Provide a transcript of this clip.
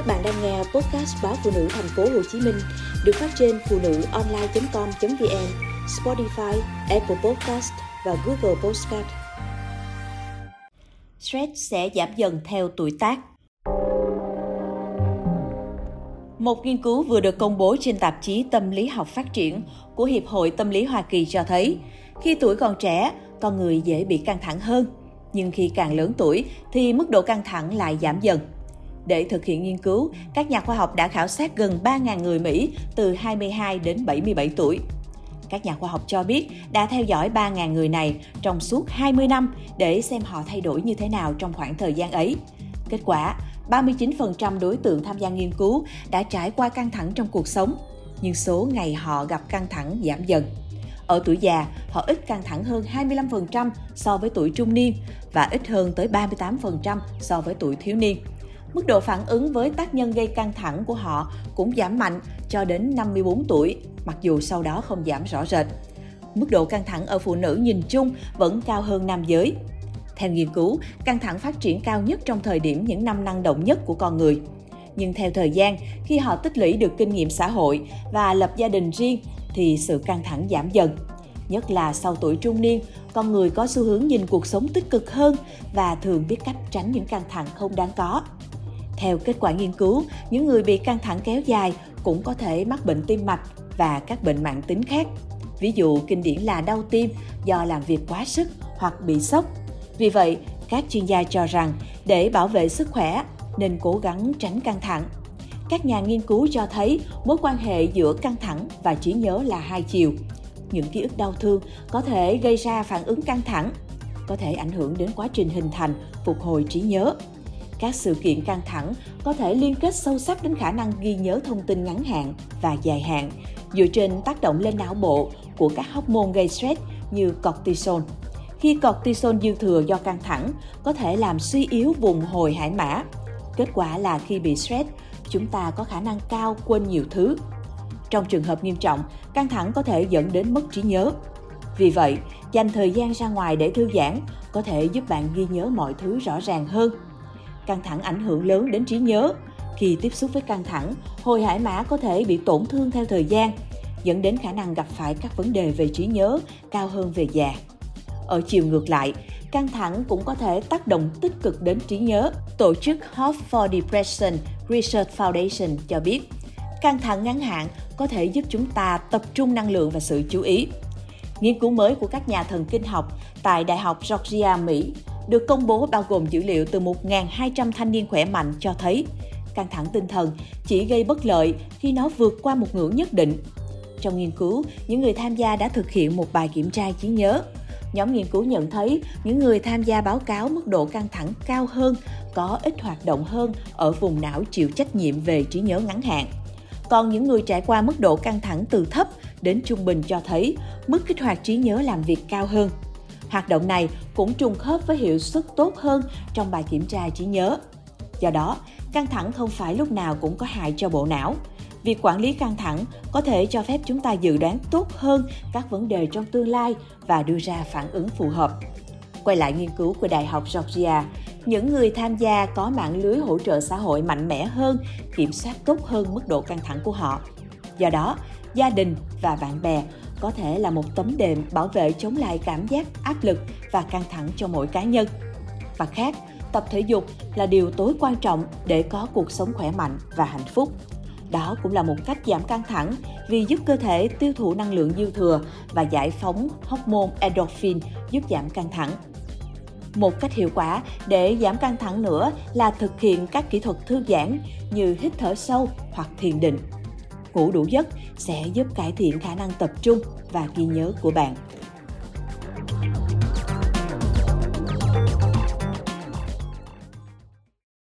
Các bạn đang nghe podcast báo phụ nữ thành phố Hồ Chí Minh được phát trên phụ nữ online.com.vn, Spotify, Apple Podcast và Google Podcast. Stress sẽ giảm dần theo tuổi tác. Một nghiên cứu vừa được công bố trên tạp chí Tâm lý học phát triển của Hiệp hội Tâm lý Hoa Kỳ cho thấy, khi tuổi còn trẻ, con người dễ bị căng thẳng hơn. Nhưng khi càng lớn tuổi thì mức độ căng thẳng lại giảm dần. Để thực hiện nghiên cứu, các nhà khoa học đã khảo sát gần 3.000 người Mỹ từ 22 đến 77 tuổi. Các nhà khoa học cho biết đã theo dõi 3.000 người này trong suốt 20 năm để xem họ thay đổi như thế nào trong khoảng thời gian ấy. Kết quả, 39% đối tượng tham gia nghiên cứu đã trải qua căng thẳng trong cuộc sống, nhưng số ngày họ gặp căng thẳng giảm dần. Ở tuổi già, họ ít căng thẳng hơn 25% so với tuổi trung niên và ít hơn tới 38% so với tuổi thiếu niên. Mức độ phản ứng với tác nhân gây căng thẳng của họ cũng giảm mạnh cho đến 54 tuổi, mặc dù sau đó không giảm rõ rệt. Mức độ căng thẳng ở phụ nữ nhìn chung vẫn cao hơn nam giới. Theo nghiên cứu, căng thẳng phát triển cao nhất trong thời điểm những năm năng động nhất của con người. Nhưng theo thời gian, khi họ tích lũy được kinh nghiệm xã hội và lập gia đình riêng thì sự căng thẳng giảm dần. Nhất là sau tuổi trung niên, con người có xu hướng nhìn cuộc sống tích cực hơn và thường biết cách tránh những căng thẳng không đáng có. Theo kết quả nghiên cứu, những người bị căng thẳng kéo dài cũng có thể mắc bệnh tim mạch và các bệnh mạng tính khác. Ví dụ kinh điển là đau tim do làm việc quá sức hoặc bị sốc. Vì vậy, các chuyên gia cho rằng để bảo vệ sức khỏe nên cố gắng tránh căng thẳng. Các nhà nghiên cứu cho thấy mối quan hệ giữa căng thẳng và trí nhớ là hai chiều. Những ký ức đau thương có thể gây ra phản ứng căng thẳng, có thể ảnh hưởng đến quá trình hình thành, phục hồi trí nhớ các sự kiện căng thẳng có thể liên kết sâu sắc đến khả năng ghi nhớ thông tin ngắn hạn và dài hạn dựa trên tác động lên não bộ của các hormone gây stress như cortisol. Khi cortisol dư thừa do căng thẳng có thể làm suy yếu vùng hồi hải mã. Kết quả là khi bị stress, chúng ta có khả năng cao quên nhiều thứ. Trong trường hợp nghiêm trọng, căng thẳng có thể dẫn đến mất trí nhớ. Vì vậy, dành thời gian ra ngoài để thư giãn có thể giúp bạn ghi nhớ mọi thứ rõ ràng hơn Căng thẳng ảnh hưởng lớn đến trí nhớ. Khi tiếp xúc với căng thẳng, hồi hải mã có thể bị tổn thương theo thời gian, dẫn đến khả năng gặp phải các vấn đề về trí nhớ cao hơn về già. Ở chiều ngược lại, căng thẳng cũng có thể tác động tích cực đến trí nhớ. Tổ chức Hope for Depression Research Foundation cho biết, căng thẳng ngắn hạn có thể giúp chúng ta tập trung năng lượng và sự chú ý. Nghiên cứu mới của các nhà thần kinh học tại Đại học Georgia, Mỹ được công bố bao gồm dữ liệu từ 1.200 thanh niên khỏe mạnh cho thấy căng thẳng tinh thần chỉ gây bất lợi khi nó vượt qua một ngưỡng nhất định. Trong nghiên cứu, những người tham gia đã thực hiện một bài kiểm tra trí nhớ. Nhóm nghiên cứu nhận thấy những người tham gia báo cáo mức độ căng thẳng cao hơn, có ít hoạt động hơn ở vùng não chịu trách nhiệm về trí nhớ ngắn hạn. Còn những người trải qua mức độ căng thẳng từ thấp đến trung bình cho thấy mức kích hoạt trí nhớ làm việc cao hơn. Hoạt động này cũng trùng khớp với hiệu suất tốt hơn trong bài kiểm tra trí nhớ. Do đó, căng thẳng không phải lúc nào cũng có hại cho bộ não. Việc quản lý căng thẳng có thể cho phép chúng ta dự đoán tốt hơn các vấn đề trong tương lai và đưa ra phản ứng phù hợp. Quay lại nghiên cứu của Đại học Georgia, những người tham gia có mạng lưới hỗ trợ xã hội mạnh mẽ hơn, kiểm soát tốt hơn mức độ căng thẳng của họ. Do đó, gia đình và bạn bè có thể là một tấm đệm bảo vệ chống lại cảm giác áp lực và căng thẳng cho mỗi cá nhân. Và khác, tập thể dục là điều tối quan trọng để có cuộc sống khỏe mạnh và hạnh phúc. Đó cũng là một cách giảm căng thẳng vì giúp cơ thể tiêu thụ năng lượng dư thừa và giải phóng hormone endorphin giúp giảm căng thẳng. Một cách hiệu quả để giảm căng thẳng nữa là thực hiện các kỹ thuật thư giãn như hít thở sâu hoặc thiền định ngủ đủ giấc sẽ giúp cải thiện khả năng tập trung và ghi nhớ của bạn.